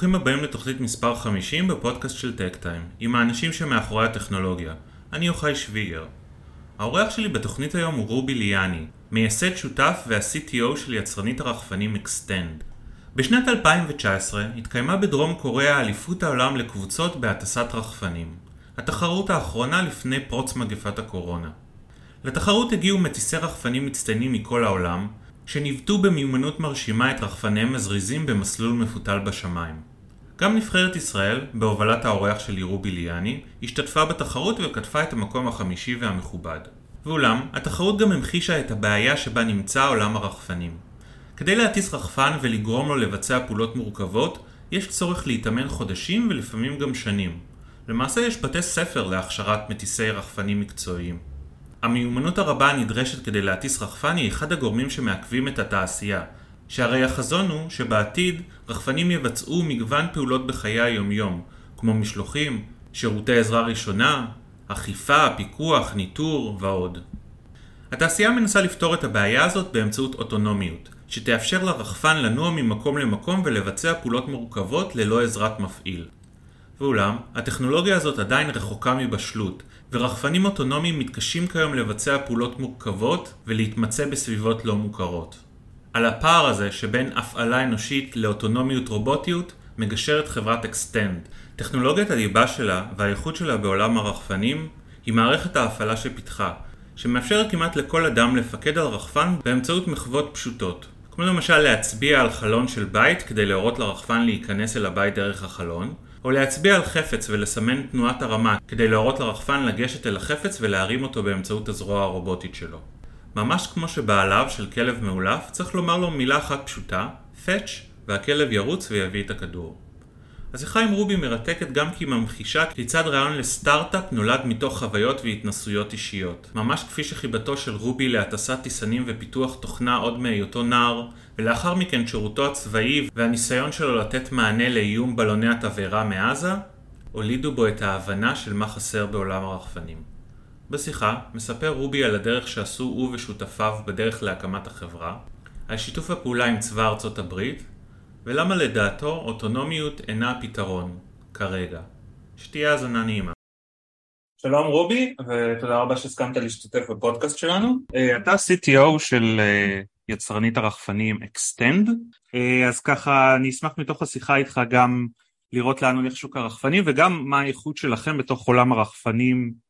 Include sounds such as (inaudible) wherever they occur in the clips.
שלום וברוכים הבאים לתוכנית מספר 50 בפודקאסט של TechTime, עם האנשים שמאחורי הטכנולוגיה. אני יוחאי שוויגר. האורח שלי בתוכנית היום הוא רובי ליאני, מייסד שותף וה-CTO של יצרנית הרחפנים XTEND. בשנת 2019 התקיימה בדרום קוריאה אליפות העולם לקבוצות בהטסת רחפנים. התחרות האחרונה לפני פרוץ מגפת הקורונה. לתחרות הגיעו מטיסי רחפנים מצטיינים מכל העולם, שניווטו במיומנות מרשימה את רחפניהם הזריזים במסלול מפותל בשמיים. גם נבחרת ישראל, בהובלת האורח שלי רובי ליאני, השתתפה בתחרות וכתפה את המקום החמישי והמכובד. ואולם, התחרות גם המחישה את הבעיה שבה נמצא עולם הרחפנים. כדי להטיס רחפן ולגרום לו לבצע פעולות מורכבות, יש צורך להתאמן חודשים ולפעמים גם שנים. למעשה יש בתי ספר להכשרת מטיסי רחפנים מקצועיים. המיומנות הרבה הנדרשת כדי להטיס רחפן היא אחד הגורמים שמעכבים את התעשייה, שהרי החזון הוא שבעתיד רחפנים יבצעו מגוון פעולות בחיי היומיום, כמו משלוחים, שירותי עזרה ראשונה, אכיפה, פיקוח, ניטור ועוד. התעשייה מנסה לפתור את הבעיה הזאת באמצעות אוטונומיות, שתאפשר לרחפן לנוע ממקום למקום ולבצע פעולות מורכבות ללא עזרת מפעיל. ואולם, הטכנולוגיה הזאת עדיין רחוקה מבשלות, ורחפנים אוטונומיים מתקשים כיום לבצע פעולות מורכבות ולהתמצא בסביבות לא מוכרות. על הפער הזה שבין הפעלה אנושית לאוטונומיות רובוטיות מגשרת חברת XTEND. טכנולוגיית הליבה שלה והאיכות שלה בעולם הרחפנים היא מערכת ההפעלה שפיתחה, שמאפשרת כמעט לכל אדם לפקד על רחפן באמצעות מחוות פשוטות. כמו למשל להצביע על חלון של בית כדי להורות לרחפן להיכנס אל הבית דרך החלון, או להצביע על חפץ ולסמן תנועת הרמה כדי להורות לרחפן לגשת אל החפץ ולהרים אותו באמצעות הזרוע הרובוטית שלו. ממש כמו שבעליו של כלב מאולף צריך לומר לו מילה אחת פשוטה, fetch, והכלב ירוץ ויביא את הכדור. השיחה עם רובי מרתקת גם כי היא ממחישה כיצד רעיון לסטארט-אפ נולד מתוך חוויות והתנסויות אישיות. ממש כפי שחיבתו של רובי להטסת טיסנים ופיתוח תוכנה עוד מהיותו נער, ולאחר מכן שירותו הצבאי והניסיון שלו לתת מענה לאיום בלוני התבערה מעזה, הולידו בו את ההבנה של מה חסר בעולם הרחפנים. בשיחה מספר רובי על הדרך שעשו הוא ושותפיו בדרך להקמת החברה, על שיתוף הפעולה עם צבא ארצות הברית, ולמה לדעתו אוטונומיות אינה הפתרון, כרגע. שתהיה האזנה נעימה. שלום רובי, ותודה רבה שהסכמת להשתתף בפודקאסט שלנו. אה, אתה CTO של אה, יצרנית הרחפנים XTEND, אה, אז ככה אני אשמח מתוך השיחה איתך גם לראות לאן הולך שוק הרחפנים וגם מה האיכות שלכם בתוך עולם הרחפנים.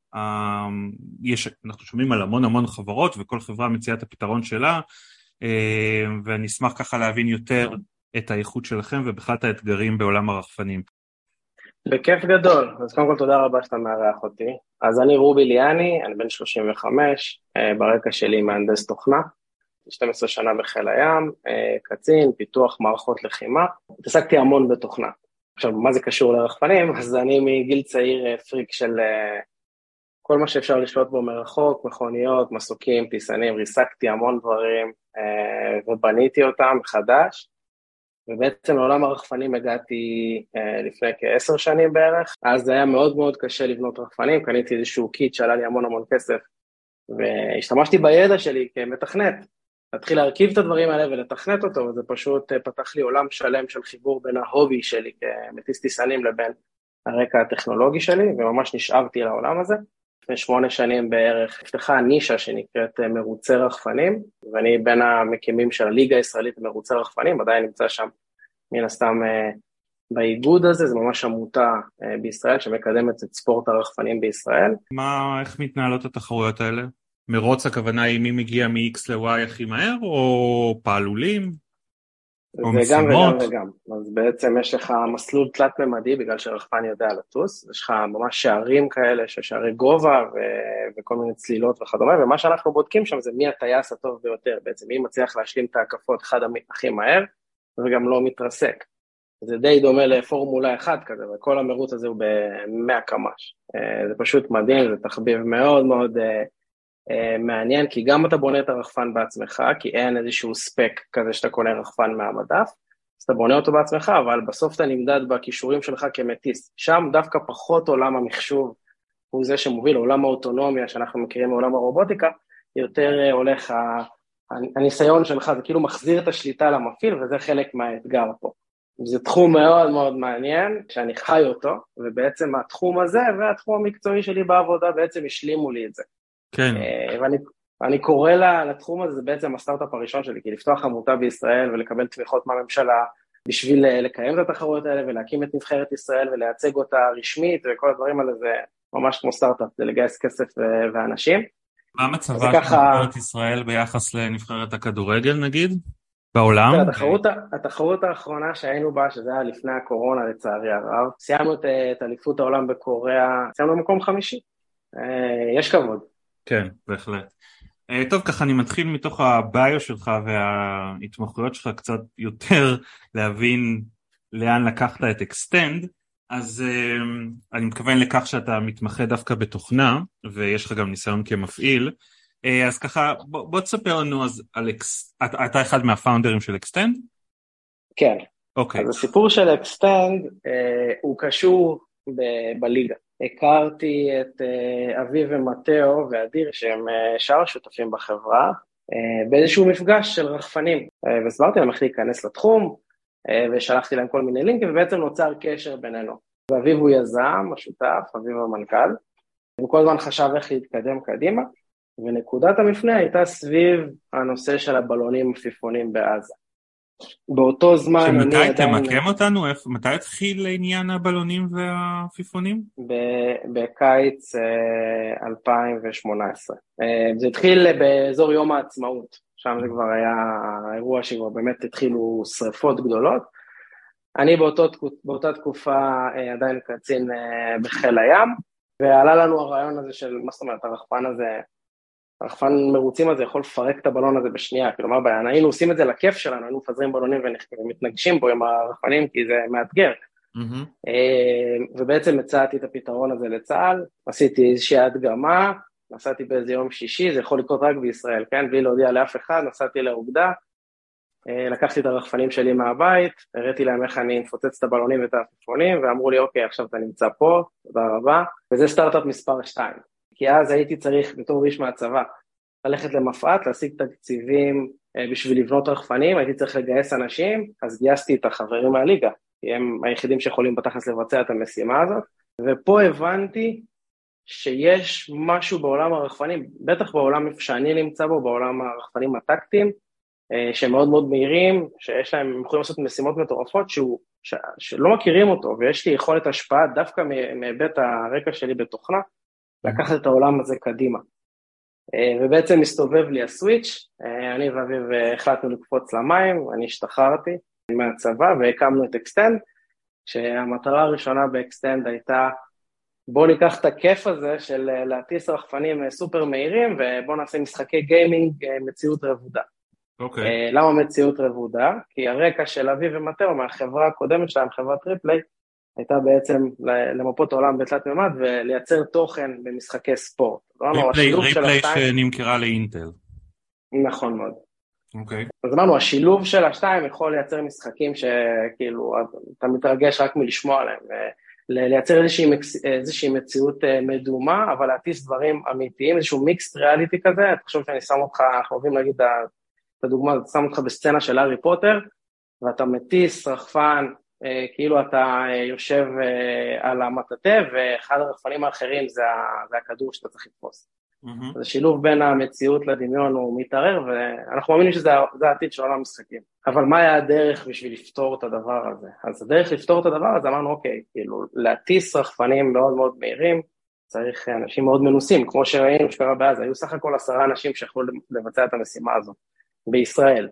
יש, אנחנו שומעים על המון המון חברות וכל חברה מציעה את הפתרון שלה ואני אשמח ככה להבין יותר את האיכות שלכם ובכלל את האתגרים בעולם הרחפנים. בכיף גדול, אז קודם כל תודה רבה שאתה מארח אותי. אז אני רובי ליאני, אני בן 35, אה, ברקע שלי מהנדס תוכנה, 12 שנה בחיל הים, אה, קצין, פיתוח מערכות לחימה, התעסקתי המון בתוכנה. עכשיו, מה זה קשור לרחפנים? (laughs) אז אני מגיל צעיר אה, פריק של כל מה שאפשר לשלוט בו מרחוק, מכוניות, מסוקים, טיסנים, ריסקתי המון דברים ובניתי אותם מחדש. ובעצם לעולם הרחפנים הגעתי אה, לפני כעשר שנים בערך, אז זה היה מאוד מאוד קשה לבנות רחפנים, קניתי איזשהו קיט שעלה לי המון המון כסף, והשתמשתי בידע שלי כמתכנת, להתחיל להרכיב את הדברים האלה ולתכנת אותו, וזה פשוט אה, פתח לי עולם שלם של חיבור בין ההובי שלי כמטיס טיסנים לבין הרקע הטכנולוגי שלי, וממש נשאבתי לעולם הזה. לפני שמונה שנים בערך נפתחה הנישה שנקראת אה, מרוצי רחפנים, ואני בין המקימים של הליגה הישראלית למרוצי רחפנים, עדיין נמצא שם מן הסתם אה, באיגוד הזה, זה ממש עמותה אה, בישראל שמקדמת את ספורט הרחפנים בישראל. מה, איך מתנהלות התחרויות האלה? מרוץ הכוונה היא מי מגיע מ-X ל-Y הכי מהר, או פעלולים? או וגם וגם וגם. אז בעצם יש לך מסלול תלת-ממדי בגלל שרחפן יודע לטוס, יש לך ממש שערים כאלה, שערי גובה ו- וכל מיני צלילות וכדומה, ומה שאנחנו בודקים שם זה מי הטייס הטוב ביותר, בעצם מי מצליח להשלים את ההקפות אחד הכי מהר, וגם לא מתרסק. זה די דומה לפורמולה 1 כזה, וכל המרוץ הזה הוא ב-100 קמ"ש. אה, זה פשוט מדהים, זה תחביב מאוד מאוד uh, מעניין, כי גם אתה בונה את הרחפן בעצמך, כי אין איזשהו ספק כזה שאתה קונה רחפן מהמדף, אז אתה בונה אותו בעצמך, אבל בסוף אתה נמדד בכישורים שלך כמטיס. שם דווקא פחות עולם המחשוב הוא זה שמוביל, עולם האוטונומיה שאנחנו מכירים מעולם הרובוטיקה, יותר הולך הניסיון שלך זה כאילו מחזיר את השליטה למפעיל וזה חלק מהאתגר פה. זה תחום מאוד מאוד מעניין, שאני חי אותו, ובעצם התחום הזה והתחום המקצועי שלי בעבודה בעצם השלימו לי את זה. כן. אה, ואני אני קורא לתחום הזה, זה בעצם הסטארט-אפ הראשון שלי, כי לפתוח עמותה בישראל ולקבל תמיכות מהממשלה בשביל אה, לקיים את התחרויות האלה ולהקים את נבחרת ישראל ולייצג אותה רשמית וכל הדברים האלה זה ממש כמו סטארט-אפ, זה לגייס כסף ואנשים. מה מצבה של נבחרת ישראל ביחס לנבחרת הכדורגל נגיד? בעולם? התחרות, התחרות האחרונה שהיינו בה, שזה היה לפני הקורונה לצערי הרב, סיימנו את, את אליפות העולם בקוריאה, סיימנו במקום חמישי. אה, יש כבוד. כן, בהחלט. אה, טוב, ככה אני מתחיל מתוך הביו שלך וההתמחויות שלך קצת יותר להבין לאן לקחת את XTEND, אז uh, אני מתכוון לכך שאתה מתמחה דווקא בתוכנה, ויש לך גם ניסיון כמפעיל, uh, אז ככה בוא, בוא תספר לנו אז על XT... אתה, אתה אחד מה-founderים של XTEND? כן. אוקיי. אז הסיפור של XTEND uh, הוא קשור ב- בליגה. הכרתי את uh, אביב ומטאו ואדיר שהם uh, שאר השותפים בחברה uh, באיזשהו מפגש של רחפנים והסברתי להם איך להיכנס לתחום ושלחתי להם כל מיני לינקים ובעצם נוצר קשר בינינו. ואביב הוא יזם, השותף, אביב המנכ"ל, הוא כל הזמן חשב איך להתקדם קדימה ונקודת המפנה הייתה סביב הנושא של הבלונים עפיפונים בעזה. באותו זמן אני עדיין... שמתי תמקם אותנו? מתי התחיל עניין הבלונים והעפיפונים? בקיץ 2018. אה, אה, זה התחיל באזור יום העצמאות, שם זה כבר היה אירוע שכבר באמת התחילו שריפות גדולות. אני באותו, באותה תקופה אה, עדיין קצין בחיל הים, ועלה לנו הרעיון הזה של, מה זאת אומרת, הרחפן הזה הרחפן מרוצים הזה יכול לפרק את הבלון הזה בשנייה, כאילו מה הבעיה, היינו עושים את זה לכיף שלנו, היינו מפזרים בלונים ומתנגשים בו עם הרחפנים כי זה מאתגר. Mm-hmm. ובעצם הצעתי את הפתרון הזה לצה"ל, עשיתי איזושהי הדגמה, נסעתי באיזה יום שישי, זה יכול לקרות רק בישראל, כן? בלי להודיע לאף אחד, נסעתי לאוגדה, אה, לקחתי את הרחפנים שלי מהבית, הראיתי להם איך אני מפוצץ את הבלונים ואת העפיפונים, ואמרו לי, אוקיי, עכשיו אתה נמצא פה, תודה רבה, וזה סטארט-אפ מספר 2. כי אז הייתי צריך בתור איש מהצבא ללכת למפא"ת, להשיג תקציבים אה, בשביל לבנות רחפנים, הייתי צריך לגייס אנשים, אז גייסתי את החברים מהליגה, כי הם היחידים שיכולים בתכלס לבצע את המשימה הזאת, ופה הבנתי שיש משהו בעולם הרחפנים, בטח בעולם איפה שאני נמצא בו, בעולם הרחפנים הטקטיים, אה, שהם מאוד מאוד מהירים, שיש להם, הם יכולים לעשות משימות מטורפות שהוא, ש, שלא מכירים אותו, ויש לי יכולת השפעה דווקא מהיבט הרקע שלי בתוכנה, לקחת את העולם הזה קדימה. אה, ובעצם מסתובב לי הסוויץ', אה, אני ואביב אה, החלטנו לקפוץ למים, אני השתחררתי מהצבא והקמנו את XTEND, שהמטרה הראשונה ב-XTEND הייתה בואו ניקח את הכיף הזה של להטיס רחפנים סופר מהירים ובואו נעשה משחקי gaming מציאות רבודה. אוקיי. Okay. למה מציאות רבודה? כי הרקע של אביב ומטאו מהחברה הקודמת שלהם, חברת Replay, הייתה בעצם למפות העולם בתלת מימד ולייצר תוכן במשחקי ספורט. Replay שנמכרה לאינטל. נכון מאוד. אוקיי. אז אמרנו, השילוב של השתיים יכול לייצר משחקים שכאילו אתה מתרגש רק מלשמוע עליהם. לייצר איזושהי, איזושהי מציאות אה, מדומה, אבל להטיס דברים אמיתיים, איזשהו מיקסט ריאליטי כזה, תחשוב שאני שם אותך, אנחנו אוהבים להגיד את הדוגמה, שם אותך בסצנה של הארי פוטר, ואתה מטיס רחפן אה, כאילו אתה אה, יושב אה, על המטאטא ואחד הרחפנים האחרים זה, זה הכדור שאתה צריך לתפוס. Mm-hmm. אז השילוב בין המציאות לדמיון הוא מתערער ואנחנו מאמינים שזה העתיד של עולם המשחקים. אבל מה היה הדרך בשביל לפתור את הדבר הזה? אז הדרך לפתור את הדבר הזה אמרנו אוקיי, כאילו להטיס רחפנים מאוד מאוד מהירים צריך אנשים מאוד מנוסים, כמו שראינו שקרה בעזה, היו סך הכל עשרה אנשים שיכולו לבצע את המשימה הזו בישראל.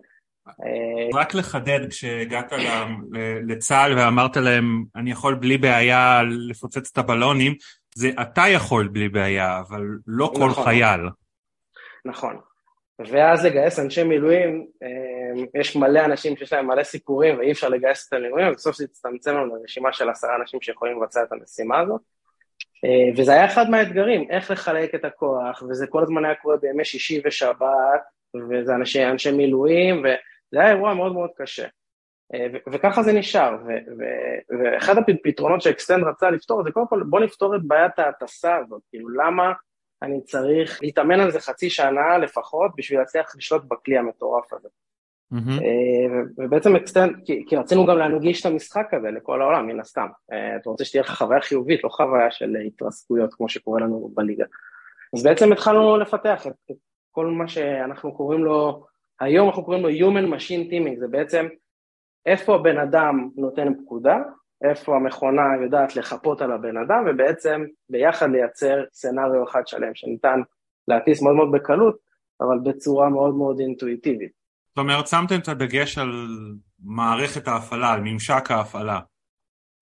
אה, רק לחדד, כשהגעת לצה"ל ואמרת להם, אני יכול בלי בעיה לפוצץ את הבלונים, זה אתה יכול בלי בעיה, אבל לא כל נכון. חייל. נכון. ואז לגייס אנשי מילואים, אה, יש מלא אנשים שיש להם מלא סיפורים ואי אפשר לגייס את המילואים, ובסוף זה יצטמצם לנו לרשימה של עשרה אנשים שיכולים לבצע את המשימה הזאת. אה, וזה היה אחד מהאתגרים, איך לחלק את הכוח, וזה כל הזמן היה קורה בימי שישי ושבת, וזה אנשי, אנשי מילואים, זה היה אירוע מאוד מאוד קשה. אה, וככה זה נשאר, ואחד הפתרונות ש-XTEND רצה לפתור זה קודם כל בוא נפתור את בעיית ההטסה הזאת, כאילו למה אני צריך להתאמן על זה חצי שנה לפחות בשביל להצליח לשלוט בכלי המטורף הזה. Mm-hmm. ובעצם XTEND, כי, כי רצינו גם להנגיש את המשחק הזה לכל העולם, מן הסתם. אתה רוצה שתהיה לך חוויה חיובית, לא חוויה של התרסקויות כמו שקורה לנו בליגה. אז בעצם התחלנו לפתח את, את כל מה שאנחנו קוראים לו, היום אנחנו קוראים לו Human Machine Teaming, זה בעצם איפה הבן אדם נותן פקודה, איפה המכונה יודעת לחפות על הבן אדם, ובעצם ביחד לייצר סצנריו אחד שלם שניתן להטיס מאוד מאוד בקלות, אבל בצורה מאוד מאוד אינטואיטיבית. זאת אומרת, שמתם את הדגש על מערכת ההפעלה, על ממשק ההפעלה.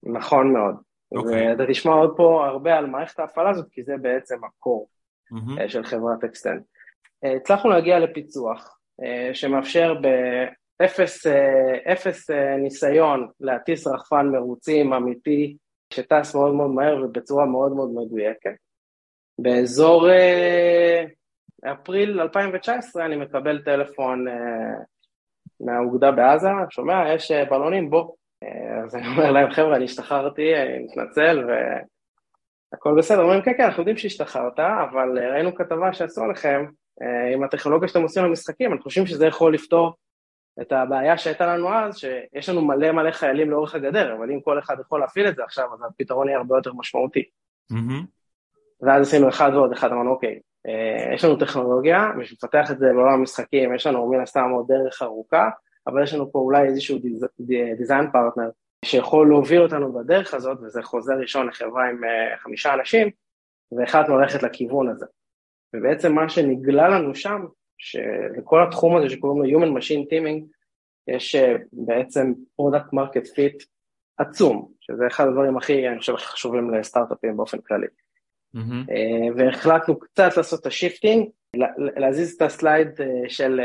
נכון מאוד. Okay. אוקיי. ואתה תשמע עוד פה הרבה על מערכת ההפעלה הזאת, כי זה בעצם הקור mm-hmm. של חברת XTEND. אה, הצלחנו להגיע לפיצוח אה, שמאפשר באפס אפס ניסיון להטיס רחפן מרוצים אמיתי שטס מאוד מאוד מהר ובצורה מאוד מאוד מדויקת. באזור אפריל 2019 אני מקבל טלפון מהאוגדה בעזה, שומע, יש בלונים, בוא. אז אני אומר להם, חבר'ה, אני השתחררתי, אני מתנצל והכל בסדר. אומרים, כן, כן, אנחנו יודעים שהשתחררת, אבל ראינו כתבה שעשו עליכם אה, עם הטכנולוגיה שאתם עושים למשחקים, אנחנו חושבים שזה יכול לפתור את הבעיה שהייתה לנו אז, שיש לנו מלא מלא חיילים לאורך הגדר, אבל אם כל אחד יכול להפעיל את זה עכשיו, אז הפתרון יהיה הרבה יותר משמעותי. Mm-hmm. ואז עשינו אחד ועוד אחד, אמרנו, אוקיי, אה, יש לנו טכנולוגיה, בשביל לפתח את זה בעולם המשחקים, יש לנו מן הסתם עוד דרך ארוכה, אבל יש לנו פה אולי איזשהו design partner שיכול להוביל אותנו בדרך הזאת, וזה חוזר ראשון לחברה עם אה, חמישה אנשים, והחלטנו ללכת לכיוון הזה. ובעצם מה שנגלה לנו שם, שלכל התחום הזה שקוראים לו Human Machine Teaming, יש אה, בעצם Product Market Fit עצום, שזה אחד הדברים הכי, אני חושב, חשובים לסטארט-אפים באופן כללי. Mm-hmm. והחלטנו קצת לעשות את ה shifting, להזיז את ה slide אה, של,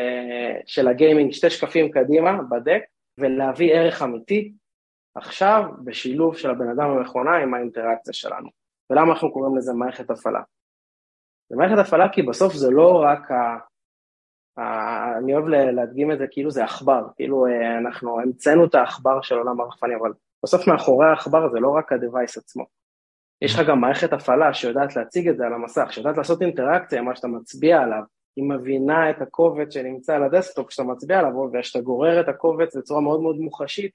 של הגיימינג שתי שקפים קדימה בדק, ולהביא ערך אמיתי עכשיו בשילוב של הבן אדם המכונה עם האינטראקציה שלנו. ולמה אנחנו קוראים לזה מערכת הפעלה? זה מערכת הפעלה כי בסוף זה לא רק ה... ה... אני אוהב להדגים את זה כאילו זה עכבר, כאילו אה, אנחנו המצאנו את העכבר של עולם הרחפני, אבל בסוף מאחורי העכבר זה לא רק ה-device עצמו. יש לך גם מערכת הפעלה שיודעת להציג את זה על המסך, שיודעת לעשות אינטראקציה עם מה שאתה מצביע עליו, היא מבינה את הקובץ שנמצא על הדסקטופ כשאתה מצביע עליו, וכשאתה גורר את הקובץ בצורה מאוד מאוד מוחשית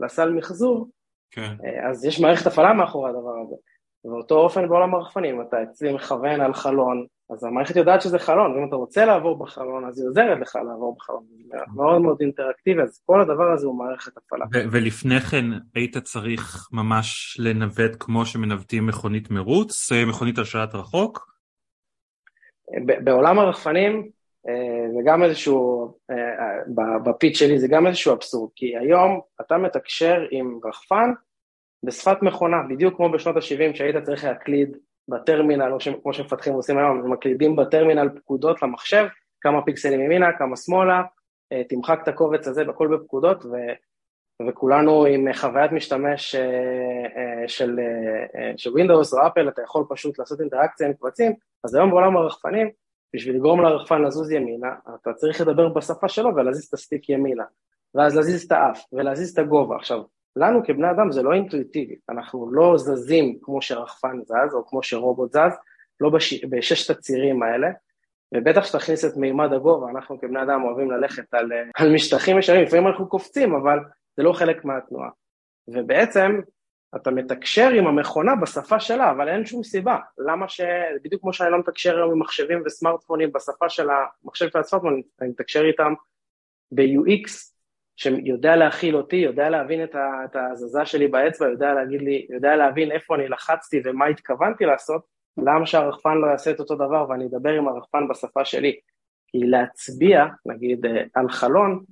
לסל מחזור, כן. אה, אז יש מערכת הפעלה מאחורי הדבר הזה. ובאותו אופן בעולם הרחפנים, אתה אצלי מכוון על חלון, אז המערכת יודעת שזה חלון, ואם אתה רוצה לעבור בחלון, אז היא עוזרת לך לעבור בחלון. זה מאוד מאוד אינטראקטיבי, אז כל הדבר הזה הוא מערכת הפעלה. ולפני כן היית צריך ממש לנווט כמו שמנווטים מכונית מרוץ, אה, מכונית עם שלט רחוק? בעולם הרחפנים, אה, זה גם איזשהו, אה, בפיץ שלי זה גם איזשהו אבסורד, כי היום אתה מתקשר עם רחפן, בשפת מכונה, בדיוק כמו בשנות ה-70 שהיית צריך להקליד בטרמינל, כמו שמפתחים עושים היום, מקלידים בטרמינל פקודות למחשב, כמה פיקסלים ימינה, כמה שמאלה, אה, תמחק את הקובץ הזה, הכל בפקודות, ו, וכולנו עם חוויית משתמש אה, אה, של, של או אפל, אתה יכול פשוט לעשות אינטראקציה עם קבצים, אז היום בעולם הרחפנים, בשביל לגרום לרחפן לזוז ימינה, אתה צריך לדבר בשפה שלו ולהזיז את הסטיק ימינה, ואז להזיז את האף ולהזיז את הגובה. עכשיו, לנו כבני אדם זה לא אינטואיטיבי, אנחנו לא זזים כמו שרחפן זז או כמו שרובוט זז, לא בש... בששת הצירים האלה, ובטח שתכניס את מימד הגובה, אנחנו כבני אדם אוהבים ללכת על, על משטחים ישרים, לפעמים אנחנו קופצים, אבל זה לא חלק מהתנועה. ובעצם אתה מתקשר עם המכונה בשפה שלה, אבל אין שום סיבה. למה ש... בדיוק כמו שאני לא מתקשר היום עם מחשבים וסמארטפונים בשפה של המחשב של הסמארטפון, אני מתקשר איתם ב-UX שיודע להכיל אותי, יודע להבין את, ה, את ההזזה שלי באצבע, יודע להגיד לי, יודע להבין איפה אני לחצתי ומה התכוונתי לעשות, למה שהרחפן לא יעשה את אותו דבר ואני אדבר עם הרחפן בשפה שלי? כי להצביע, נגיד, אה, על חלון,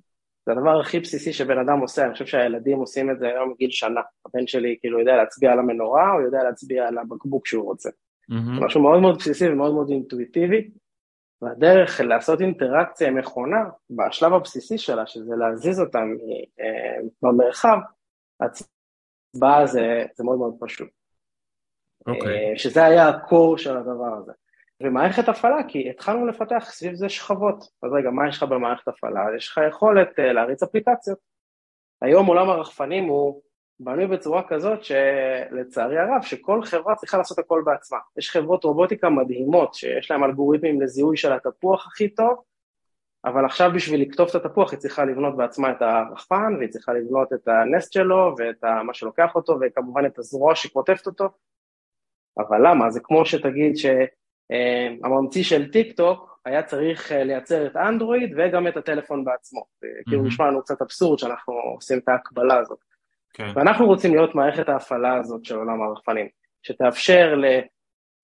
זה הדבר הכי בסיסי שבן אדם עושה, אני חושב שהילדים עושים את זה היום מגיל שנה. הבן שלי כאילו יודע להצביע על המנורה, או יודע להצביע על הבקבוק שהוא רוצה. Mm-hmm. משהו מאוד מאוד בסיסי ומאוד מאוד אינטואיטיבי, והדרך לעשות אינטראקציה עם מכונה, בשלב הבסיסי שלה, שזה להזיז אותה אה, במרחב, הצבעה זה, זה מאוד מאוד פשוט. Okay. אוקיי. אה, שזה היה הקור של הדבר הזה. ומערכת הפעלה, כי התחלנו לפתח סביב זה שכבות. אז רגע, מה יש לך במערכת הפעלה? יש לך יכולת אה, להריץ אפליקציות. היום עולם הרחפנים הוא בנוי בצורה כזאת שלצערי הרב, שכל חברה צריכה לעשות הכל בעצמה. יש חברות רובוטיקה מדהימות שיש להן אלגוריתמים לזיהוי של התפוח הכי טוב, אבל עכשיו בשביל לקטוף את התפוח היא צריכה לבנות בעצמה את הרחפן, והיא צריכה לבנות את הנסט שלו, ואת מה שלוקח אותו, וכמובן את הזרוע שקוטפת אותו. אבל למה? זה כמו שתגיד שהממציא של טיק טוק היה צריך לייצר את אנדרואיד וגם את הטלפון בעצמו. Mm-hmm. כאילו נשמע לנו קצת אבסורד שאנחנו עושים את ההקבלה הזאת. כן. ואנחנו רוצים להיות מערכת ההפעלה הזאת של עולם הרחפנים, שתאפשר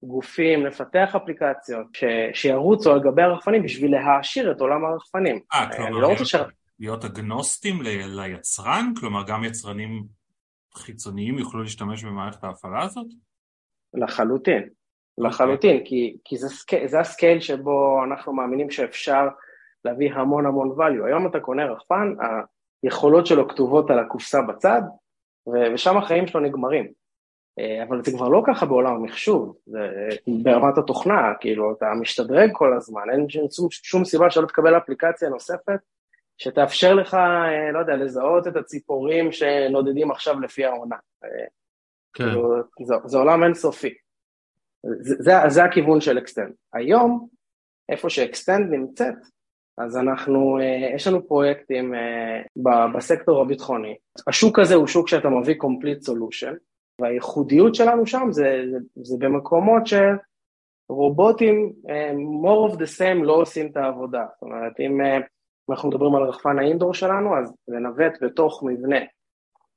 לגופים לפתח אפליקציות ש... שירוצו על גבי הרחפנים בשביל להעשיר את עולם הרחפנים. אה, כלומר, לא להיות, ש... להיות אגנוסטים ל... ליצרן? כלומר, גם יצרנים חיצוניים יוכלו להשתמש במערכת ההפעלה הזאת? לחלוטין, אוקיי. לחלוטין, okay. כי, כי זה, סק... זה הסקייל שבו אנחנו מאמינים שאפשר להביא המון המון value. היום אתה קונה רחפן, היכולות שלו כתובות על הקופסה בצד, ושם החיים שלו נגמרים. אה, אבל זה כבר לא ככה בעולם המחשוב, זה ברמת התוכנה, כאילו, אתה משתדרג כל הזמן, אין שום, שום סיבה שלא תקבל אפליקציה נוספת שתאפשר לך, אה, לא יודע, לזהות את הציפורים שנודדים עכשיו לפי העונה. אה, כן. כאילו, זה, זה עולם אינסופי. זה, זה, זה הכיוון של אקסטנד. היום, איפה שאקסטנד נמצאת, אז אנחנו, אה, יש לנו פרויקטים אה, בסקטור הביטחוני. השוק הזה הוא שוק שאתה מביא complete solution, והייחודיות שלנו שם זה, זה, זה במקומות שרובוטים אה, more of the same לא עושים את העבודה. זאת אומרת, אם אנחנו מדברים על רחפן האינדור שלנו, אז לנווט בתוך מבנה,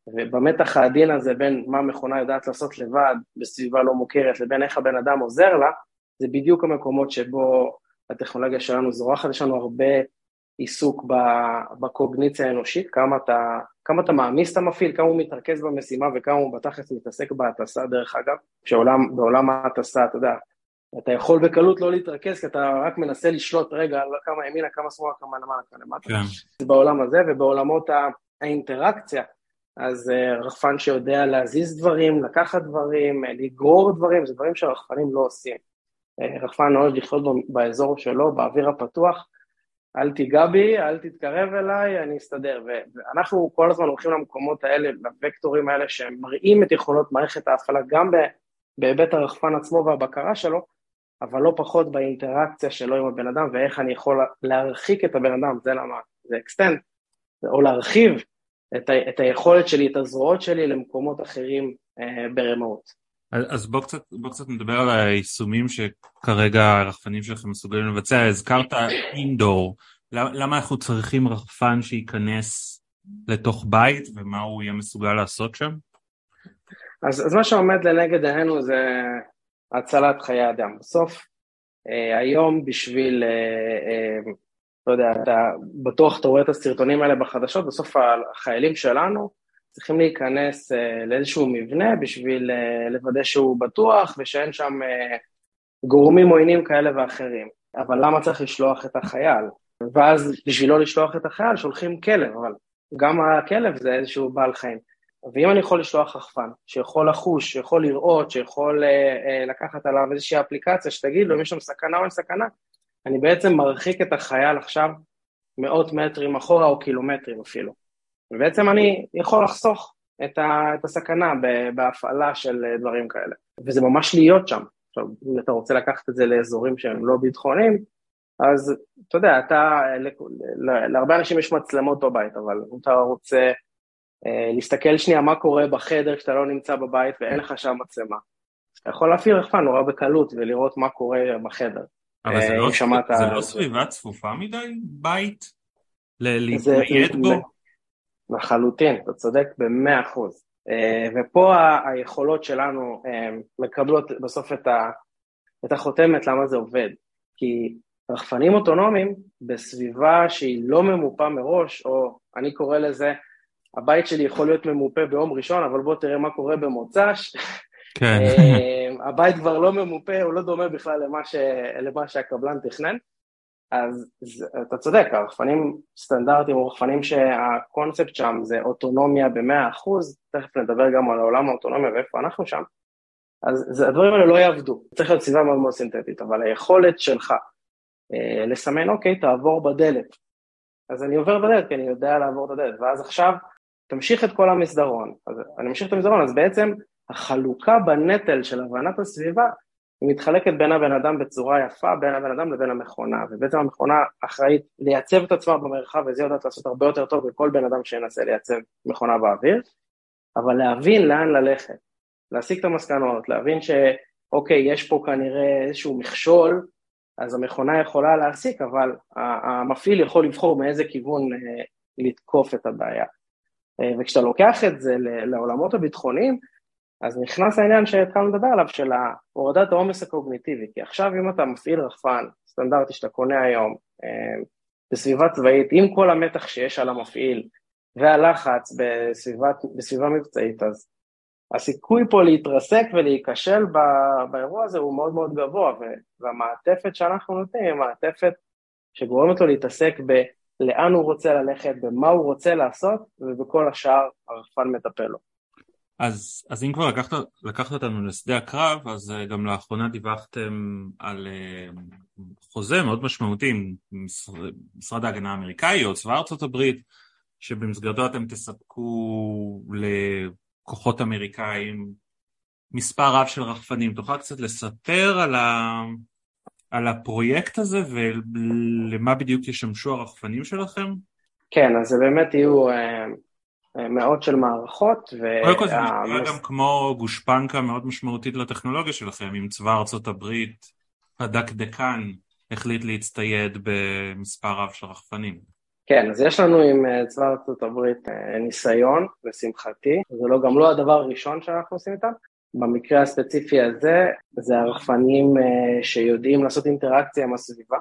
ובמתח העדין הזה בין מה מכונה יודעת לעשות לבד בסביבה לא מוכרת לבין איך הבן אדם עוזר לה, זה בדיוק המקומות שבו הטכנולוגיה שלנו זורחת, יש לנו הרבה עיסוק בקוגניציה האנושית, כמה אתה, כמה אתה מעמיס את המפעיל, כמה הוא מתרכז במשימה וכמה הוא בתכלס מתעסק בהטסה דרך אגב, שבעולם ההטסה, אתה יודע, אתה יכול בקלות לא להתרכז כי אתה רק מנסה לשלוט רגע על כמה ימינה, כמה שמאלה, כמה למעלה, כמה למטה. כן. בעולם הזה ובעולמות האינטראקציה, אז אה, רחפן שיודע להזיז דברים, לקחת דברים, לגרור דברים, זה דברים שהרחפנים לא עושים. רחפן אוהב לחיות באזור שלו, באוויר הפתוח, אל תיגע בי, אל תתקרב אליי, אני אסתדר. ואנחנו כל הזמן הולכים למקומות האלה, לווקטורים האלה שמראים את יכולות מערכת ההפעלה גם בהיבט הרחפן עצמו והבקרה שלו, אבל לא פחות באינטראקציה שלו עם הבן אדם ואיך אני יכול להרחיק את הבן אדם, זה למה, זה אקסטנד, או להרחיב את, ה, את היכולת שלי, את הזרועות שלי למקומות אחרים אה, ברמות. אז בוא קצת, בוא קצת נדבר על היישומים שכרגע הרחפנים שלכם מסוגלים לבצע. הזכרת indoor, למה אנחנו צריכים רחפן שייכנס לתוך בית ומה הוא יהיה מסוגל לעשות שם? אז, אז מה שעומד לנגד עינינו זה הצלת חיי אדם. בסוף, אה, היום בשביל, אה, אה, לא יודע, אתה בטוח אתה רואה את הסרטונים האלה בחדשות, בסוף החיילים שלנו, צריכים להיכנס uh, לאיזשהו מבנה בשביל uh, לוודא שהוא בטוח ושאין שם uh, גורמים עוינים כאלה ואחרים. אבל למה צריך לשלוח את החייל? ואז בשביל לא לשלוח את החייל שולחים כלב, אבל גם הכלב זה איזשהו בעל חיים. ואם אני יכול לשלוח רחפן, שיכול לחוש, שיכול לראות, שיכול uh, uh, לקחת עליו איזושהי אפליקציה שתגיד לו אם יש שם סכנה או אין סכנה, אני בעצם מרחיק את החייל עכשיו מאות מטרים אחורה או קילומטרים אפילו. ובעצם אני יכול לחסוך את, ה, את הסכנה בהפעלה של דברים כאלה. וזה ממש להיות שם. עכשיו, אם אתה רוצה לקחת את זה לאזורים שהם לא ביטחוניים, אז אתה יודע, אתה, להרבה אנשים יש מצלמות בבית, אבל אם אתה רוצה אה, להסתכל שנייה מה קורה בחדר כשאתה לא נמצא בבית ואין לך שם מצלמה, אתה יכול להפעיל רחפן נורא בקלות ולראות מה קורה בחדר. אבל זה, אה, לא, שמעת... זה לא סביבה צפופה מדי, בית? להתנייד בו? לחלוטין, אתה צודק במאה אחוז. אה, ופה היכולות שלנו אה, מקבלות בסוף את, ה, את החותמת למה זה עובד. כי רחפנים אוטונומיים בסביבה שהיא לא ממופה מראש, או אני קורא לזה, הבית שלי יכול להיות ממופה ביום ראשון, אבל בוא תראה מה קורה במוצ"ש. כן. אה, הבית כבר לא ממופה, הוא לא דומה בכלל למה, ש, למה שהקבלן תכנן. אז אתה צודק, הרחפנים סטנדרטיים או רחפנים שהקונספט שם זה אוטונומיה במאה אחוז, תכף נדבר גם על העולם האוטונומיה ואיפה אנחנו שם, אז הדברים האלה לא יעבדו, צריך להיות סביבה מאוד מאוד סינתטית, אבל היכולת שלך אה, לסמן, אוקיי, תעבור בדלת, אז אני עובר בדלת כי אני יודע לעבור את הדלת, ואז עכשיו תמשיך את כל המסדרון, אז אני ממשיך את המסדרון, אז בעצם החלוקה בנטל של הבנת הסביבה היא מתחלקת בין הבן אדם בצורה יפה, בין הבן אדם לבין המכונה, ובעצם המכונה אחראית לייצב את עצמה במרחב, וזה יודעת לעשות הרבה יותר טוב מכל בן אדם שינסה לייצב מכונה באוויר, אבל להבין לאן ללכת, להסיק את המסקנות, להבין שאוקיי, יש פה כנראה איזשהו מכשול, אז המכונה יכולה להסיק, אבל המפעיל יכול לבחור מאיזה כיוון אה, לתקוף את הבעיה. אה, וכשאתה לוקח את זה לעולמות הביטחוניים, אז נכנס העניין שהתחלנו לדבר עליו, של הורדת העומס הקוגניטיבי, כי עכשיו אם אתה מפעיל רחפן סטנדרטי שאתה קונה היום אה, בסביבה צבאית, עם כל המתח שיש על המפעיל והלחץ בסביבת, בסביבה מבצעית, אז הסיכוי פה להתרסק ולהיכשל באירוע הזה הוא מאוד מאוד גבוה, והמעטפת שאנחנו נותנים היא מעטפת שגורמת לו להתעסק בלאן הוא רוצה ללכת, במה הוא רוצה לעשות, ובכל השאר הרחפן מטפל לו. אז, אז אם כבר לקחת, לקחת אותנו לשדה הקרב, אז אה, גם לאחרונה דיווחתם על אה, חוזה מאוד משמעותי עם משרד, משרד ההגנה האמריקאי או צבא ארצות הברית, שבמסגרתו אתם תספקו לכוחות אמריקאים מספר רב של רחפנים. תוכל קצת לספר על, ה, על הפרויקט הזה ולמה בדיוק ישמשו הרחפנים שלכם? כן, אז זה באמת יהיו... אה, מאות של מערכות. קודם כל זה נשמע גם כמו גושפנקה מאוד משמעותית לטכנולוגיה שלכם, אם צבא ארצות הברית הדקדקן החליט להצטייד במספר רב של רחפנים. כן, אז יש לנו עם אה, צבא ארצות הברית אה, ניסיון, לשמחתי, זה לא, גם לא הדבר הראשון שאנחנו עושים איתם. במקרה הספציפי הזה, זה הרחפנים אה, שיודעים לעשות אינטראקציה עם הסביבה.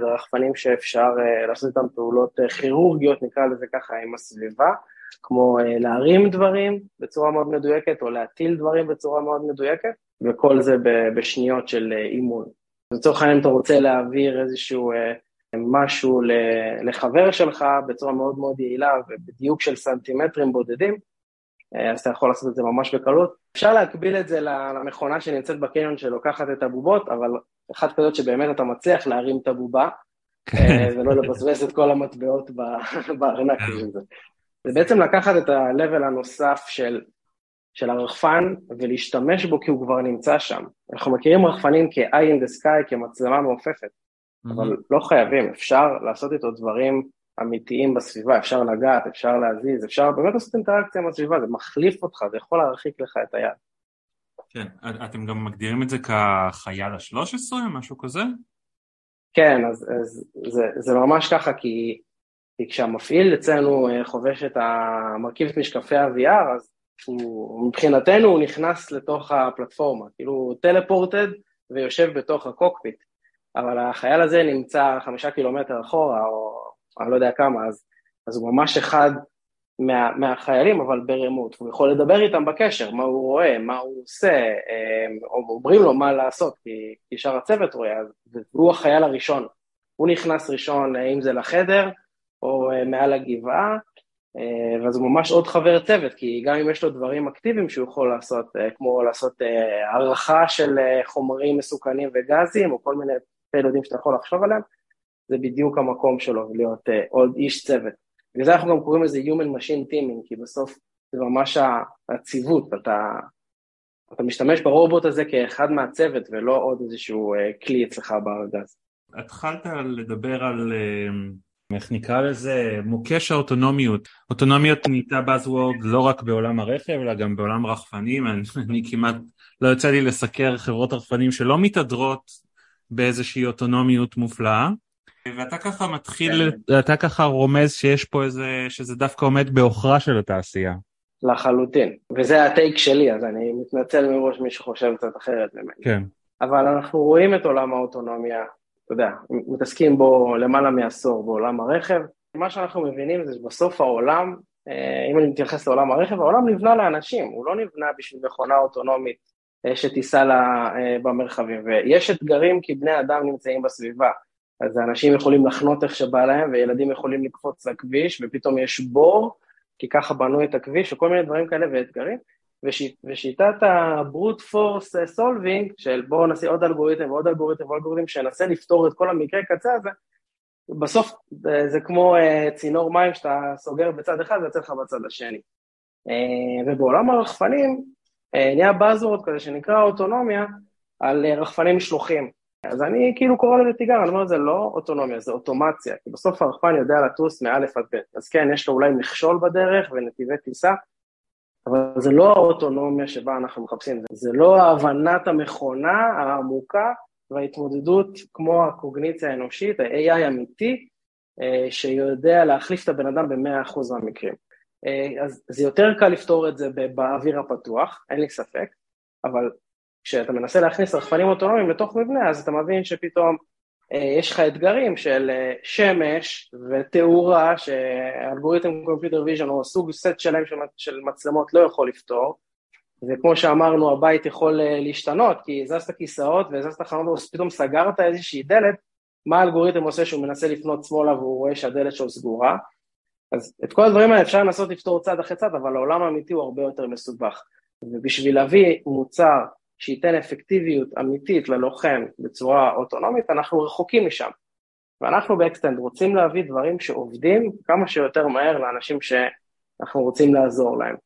זה רחפנים שאפשר לעשות איתם פעולות כירורגיות, נקרא לזה ככה, עם הסביבה. כמו אה, להרים דברים בצורה מאוד מדויקת, או להטיל דברים בצורה מאוד מדויקת, וכל זה בשניות של אה, אימון. לצורך העניין אתה רוצה להעביר איזשהו אה, משהו לחבר שלך בצורה מאוד מאוד יעילה ובדיוק של סנטימטרים בודדים, אז אתה יכול לעשות את זה ממש בקלות. אפשר להקביל את זה למכונה שנמצאת בקניון שלוקחת את הבובות, אבל אחת כזאת שבאמת אתה מצליח להרים את הבובה, (laughs) ולא לבזבז את כל המטבעות (laughs) בארנק. זה. בעצם לקחת את ה-level הנוסף של, של הרחפן ולהשתמש בו כי הוא כבר נמצא שם. אנחנו מכירים רחפנים כ-eye in the sky, כמצלמה מעופפת, mm-hmm. אבל לא חייבים, אפשר לעשות איתו דברים אמיתיים בסביבה, אפשר לגעת, אפשר להזיז, אפשר באמת לעשות אינטראקציה עם הסביבה, זה מחליף אותך, זה יכול להרחיק לך את היד. כן, אתם גם מגדירים את זה כחייל ה-13, משהו כזה? כן, אז, אז זה, זה ממש ככה, כי כי כשהמפעיל אצלנו אה, חובש את המרכיב את משקפי ה-VR, אז הוא, מבחינתנו הוא נכנס לתוך הפלטפורמה, כאילו הוא טלפורטד ויושב בתוך הקוקפיט, אבל החייל הזה נמצא חמישה קילומטר אחורה, או אני לא יודע כמה, אז, אז הוא ממש אחד מה, מהחיילים, אבל ברמות, הוא יכול לדבר איתם בקשר, מה הוא רואה, מה הוא עושה, אה, או אומרים לו מה לעשות, כי, כי שאר הצוות רואה, והוא החייל הראשון. הוא נכנס ראשון, אה, אם זה לחדר, או אה, מעל הגבעה, אה, ואז הוא ממש עוד חבר צוות, כי גם אם יש לו דברים אקטיביים שהוא יכול לעשות, אה, כמו לעשות הערכה של חומרים מסוכנים וגזים, או כל מיני פעילודים שאתה יכול לחשוב עליהם, זה בדיוק המקום שלו, להיות עוד איש צוות. בגלל זה אנחנו גם קוראים לזה Human Machine Teaming, כי בסוף זה ממש הציוות, אתה, אתה משתמש ברובוט הזה כאחד מהצוות ולא עוד איזשהו כלי אצלך בארגז. התחלת לדבר על איך נקרא לזה, מוקש האוטונומיות. אוטונומיות נהייתה Buzzword לא רק בעולם הרכב, אלא גם בעולם רחפנים. אני, (laughs) אני כמעט, לא יוצא לי לסקר חברות רחפנים שלא מתהדרות באיזושהי אוטונומיות מופלאה. ואתה ככה מתחיל, כן. אתה ככה רומז שיש פה איזה, שזה דווקא עומד בעוכרה של התעשייה. לחלוטין, וזה הטייק שלי, אז אני מתנצל מראש מי שחושב קצת אחרת ממני. כן. אבל אנחנו רואים את עולם האוטונומיה אתה יודע, מתעסקים בו למעלה מעשור בעולם הרכב. מה שאנחנו מבינים זה שבסוף העולם, אה, אם אני מתייחס לעולם הרכב, העולם נבנה לאנשים, הוא לא נבנה בשביל מכונה אוטונומית אה, שתיסע לה אה, במרחבים. ויש אתגרים כי בני אדם נמצאים בסביבה. אז אנשים יכולים לחנות איך שבא להם, וילדים יכולים לקפוץ לכביש, ופתאום יש בור, כי ככה בנו את הכביש, וכל מיני דברים כאלה ואתגרים. ושיט, ושיטת ה brute force solving, של בואו נעשה עוד אלגוריתם ועוד אלגוריתם ועוד אלגוריתם שננסה לפתור את כל המקרה קצה הזה, בסוף אה, זה כמו uh, צינור מים שאתה סוגר בצד אחד ויוצא לך בצד השני. Uh, ובעולם הרחפנים uh, נהיה buzzword כזה שנקרא אוטונומיה, על רחפני משלוחים. אז אני כאילו קורא לזה תיגר, אני אומר, זה לא אוטונומיה, זה אוטומציה, כי בסוף הרחפן יודע לטוס מאלף עד ב', אז כן, יש לו אולי מכשול בדרך ונתיבי טיסה, אבל זה לא האוטונומיה שבה אנחנו מחפשים, זה לא הבנת המכונה העמוקה וההתמודדות כמו הקוגניציה האנושית, ה-AI אמיתי, אה, שיודע להחליף את הבן אדם ב-100% מהמקרים. אה, אז זה יותר קל לפתור את זה באוויר הפתוח, אין לי ספק, אבל כשאתה מנסה להכניס רחפנים אוטונומיים לתוך מבנה, אז אתה מבין שפתאום יש לך אתגרים של אה, שמש ותאורה שאלגוריתם computer vision או סוג סט שלם של, מצלמות לא יכול לפתור, וכמו שאמרנו הבית יכול אה, להשתנות כי הזזת כיסאות והזזת חלונות ופתאום סגרת איזושהי דלת, מה האלגוריתם עושה שהוא מנסה לפנות שמאלה והוא רואה שהדלת שלו סגורה? אז את כל הדברים האלה אפשר לנסות לפתור צד אחרי צד, אבל העולם האמיתי הוא הרבה יותר מסובך. ובשביל להביא מוצר שייתן אפקטיביות אמיתית ללוחם בצורה אוטונומית, אנחנו רחוקים משם. ואנחנו באקסטנד רוצים להביא דברים שעובדים כמה שיותר מהר לאנשים שאנחנו רוצים לעזור להם.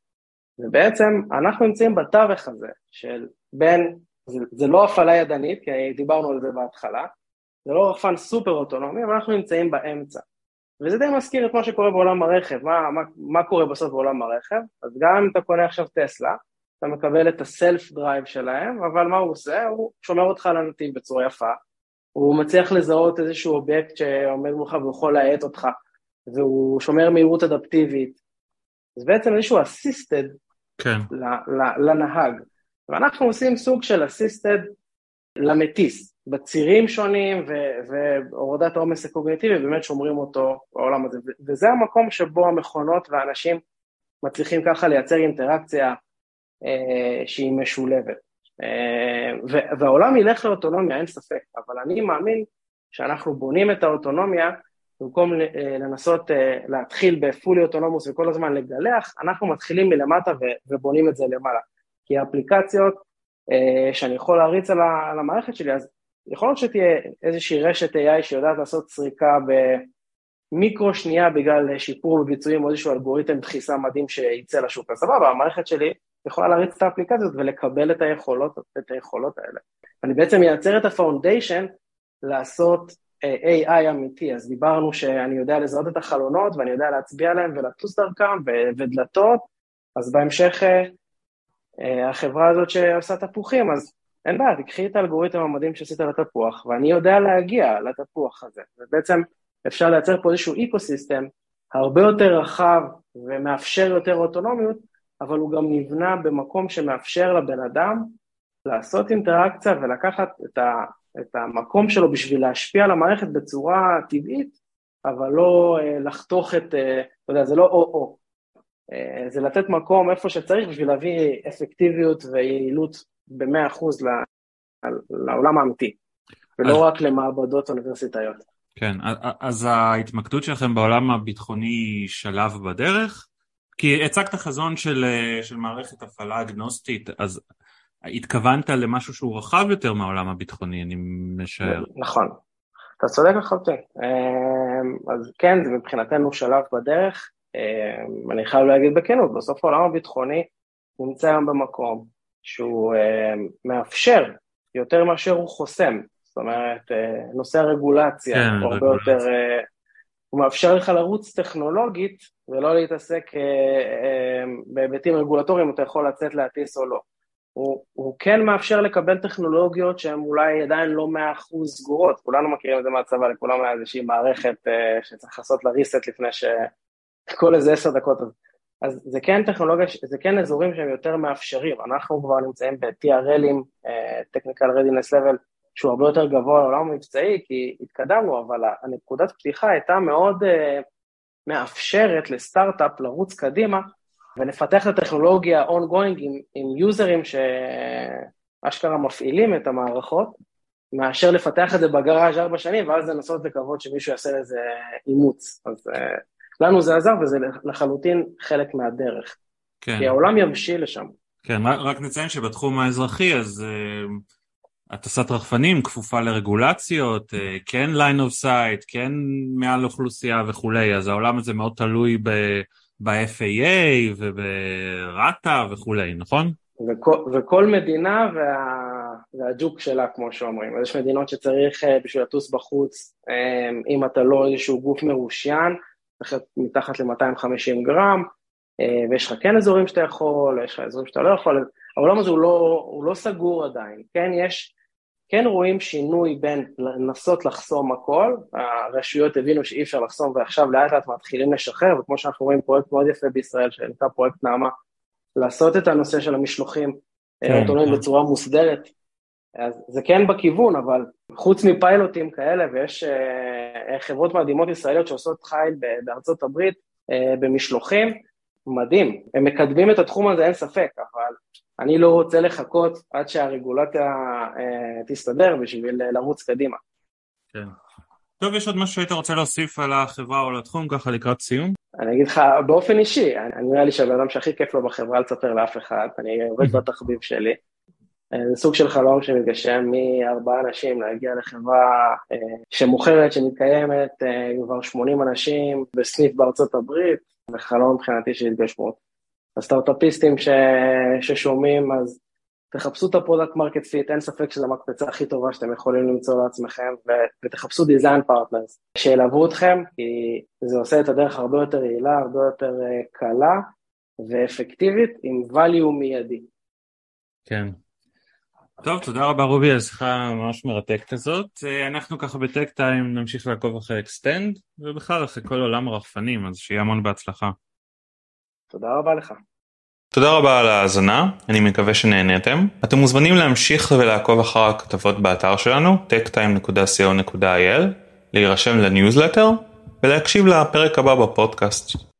ובעצם אנחנו נמצאים בתווך הזה של בין, זה, זה לא הפעלה ידנית, כי דיברנו על זה בהתחלה, זה לא רחפן סופר אוטונומי, אבל אנחנו נמצאים באמצע. וזה די מזכיר את מה שקורה בעולם הרכב, מה, מה, מה קורה בסוף בעולם הרכב, אז גם אם אתה קונה עכשיו טסלה, אתה מקבל את ה self drive שלהם, אבל מה הוא עושה? הוא שומר אותך על הנתיב בצורה יפה, הוא מצליח לזהות איזשהו אובייקט שעומד מולך והוא יכול להאט אותך, והוא שומר מהירות אדפטיבית. זה בעצם איזשהו אסיסטד כן. לנהג. ואנחנו עושים סוג של אסיסטד למטיס, בצירים שונים והורדת העומס הקוגניטיבי, באמת שומרים אותו בעולם הזה. וזה המקום שבו המכונות והאנשים מצליחים ככה לייצר אינטראקציה שהיא משולבת. אה, והעולם ילך לאוטונומיה, אין ספק, אבל אני מאמין שאנחנו בונים את האוטונומיה, במקום אה, לנסות להתחיל בפולי אוטונומוס וכל הזמן לגלח, אנחנו מתחילים מלמטה ובונים את זה למעלה. כי האפליקציות שאני יכול להריץ על המערכת שלי, אז יכול להיות שתהיה איזושהי רשת AI שיודעת לעשות סריקה במיקרו שנייה בגלל שיפור בביצועים או איזשהו אלגוריתם דחיסה מדהים שייצא לשוק. אז סבבה, המערכת שלי יכולה להריץ את האפליקציות ולקבל את היכולות, את היכולות האלה. אני בעצם מייצר את ה foundation לעשות uh, AI אמיתי, אז דיברנו שאני יודע לזהות את החלונות ואני יודע להצביע עליהם ולטוס דרכם ודלתות, אז בהמשך uh, uh, החברה הזאת שעושה תפוחים, אז אין בעיה, תקחי את האלגוריתם המדהים שעשית לתפוח, ואני יודע להגיע לתפוח הזה, ובעצם אפשר לייצר פה איזשהו אקו-סיסטם הרבה יותר רחב ומאפשר יותר אוטונומיות, אבל הוא גם נבנה במקום שמאפשר לבן אדם לעשות אינטראקציה ולקחת את, ה, את המקום שלו בשביל להשפיע על המערכת בצורה טבעית, אבל לא אה, לחתוך את, אה, אתה יודע, זה לא או-או, אה, זה לתת מקום איפה שצריך בשביל להביא אפקטיביות ויעילות במאה אחוז לעולם האמיתי, ולא אז... רק למעבדות אוניברסיטאיות. כן, אז ההתמקדות שלכם בעולם הביטחוני שלב בדרך, כי הצגת חזון של, אה, של מערכת הפעלה אגנוסטית, אז התכוונת למשהו שהוא רחב יותר מהעולם הביטחוני, אני משער. נכון, אתה צודק לחלוטין. אה, אז כן, זה מבחינתנו שלב בדרך. אה, אני חייב להגיד בכנות, בסוף העולם הביטחוני נמצא היום במקום שהוא מאפשר יותר מאשר הוא חוסם. זאת אומרת, נושא הרגולציה כן, הוא הרבה יותר הוא מאפשר לך לרוץ טכנולוגית ולא להתעסק אה, אה, בהיבטים רגולטוריים, אתה יכול לצאת להטיס או לא. הוא, הוא כן מאפשר לקבל טכנולוגיות שהן אולי עדיין לא מאה אחוז סגורות, כולנו מכירים את זה מהצבא, לכולם היה איזושהי מערכת אה, שצריך לעשות לה reset לפני ש... כל איזה עשר דקות. אז זה כן טכנולוגיה, זה כן אזורים שהם יותר מאפשרים, אנחנו כבר נמצאים ב-TRLים, אה, Technical Readiness Level, שהוא הרבה יותר גבוה לעולם המבצעי, כי התקדמנו, אבל הנקודת פתיחה הייתה מאוד uh, מאפשרת לסטארט-אפ לרוץ קדימה ולפתח את הטכנולוגיה ongoing עם, עם יוזרים שאשכרה מפעילים את המערכות, מאשר לפתח את זה בגראז' ארבע שנים, ואז לנסות לקוות שמישהו יעשה לזה אימוץ. אז uh, לנו זה עזר, וזה לחלוטין חלק מהדרך. כן. כי העולם יבשיל לשם. כן, רק נציין שבתחום האזרחי, אז... Uh... הטסת רחפנים כפופה לרגולציות, אה, כן line of sight, כן מעל אוכלוסייה וכולי, אז העולם הזה מאוד תלוי ב-FAA וברת"א וכולי, נכון? וכל, וכל מדינה וה, זה הג'וק שלה, כמו שאומרים. אז יש מדינות שצריך אה, בשביל לטוס בחוץ, אה, אם אתה לא איזשהו גוף מרושיין, מתחת ל-250 גרם, ויש לך כן אזורים שאתה יכול, יש לך אזורים שאתה לא יכול, העולם הזה הוא לא, הוא לא סגור עדיין, כן, יש, כן רואים שינוי בין לנסות לחסום הכל, הרשויות הבינו שאי אפשר לחסום ועכשיו לאט לאט מתחילים לשחרר, וכמו שאנחנו רואים פרויקט מאוד יפה בישראל, שנקרא פרויקט נעמה, לעשות את הנושא של המשלוחים אוטונומיים כן, כן. בצורה מוסדרת, אז זה כן בכיוון, אבל חוץ מפיילוטים כאלה, ויש uh, חברות מדהימות ישראליות שעושות חייל בארצות הברית במשלוחים, מדהים. הם מקדמים את התחום הזה, אין ספק, אבל אני לא רוצה לחכות עד שהרגולציה uh, תסתדר בשביל לרוץ קדימה. כן. טוב, יש עוד משהו שהיית רוצה להוסיף על החברה או לתחום ככה לקראת סיום? אני אגיד לך, באופן אישי, אני נראה לי שהבן אדם שהכי כיף לו בחברה לספר לאף אחד, אני עובד בתחביב שלי. אה, זה סוג של חלום שמתגשם מארבעה אנשים להגיע לחברה אה, שמוכרת, שמתקיימת, אה, כבר 80 אנשים בסניף בארצות הברית, זה חלום מבחינתי של התגשמות. הסטארט-אפיסטים ש... ששומעים, אז תחפשו את ה product market fit, אין ספק שזו המקפצה הכי טובה שאתם יכולים למצוא לעצמכם, ו... ותחפשו design partners שילוו אתכם, כי זה עושה את הדרך הרבה יותר יעילה, הרבה יותר קלה ואפקטיבית, עם value מיידי. כן, טוב, תודה רבה רובי על השיחה ממש מרתקת הזאת. אה, אנחנו ככה ב TechTime נמשיך לעקוב אחרי אקסטנד, ובכלל אחרי כל עולם הרחפנים, אז שיהיה המון בהצלחה. תודה רבה לך. תודה רבה על ההאזנה, אני מקווה שנהניתם. אתם מוזמנים להמשיך ולעקוב אחר הכתבות באתר שלנו, techtime.co.il, להירשם לניוזלטר ולהקשיב לפרק הבא בפודקאסט.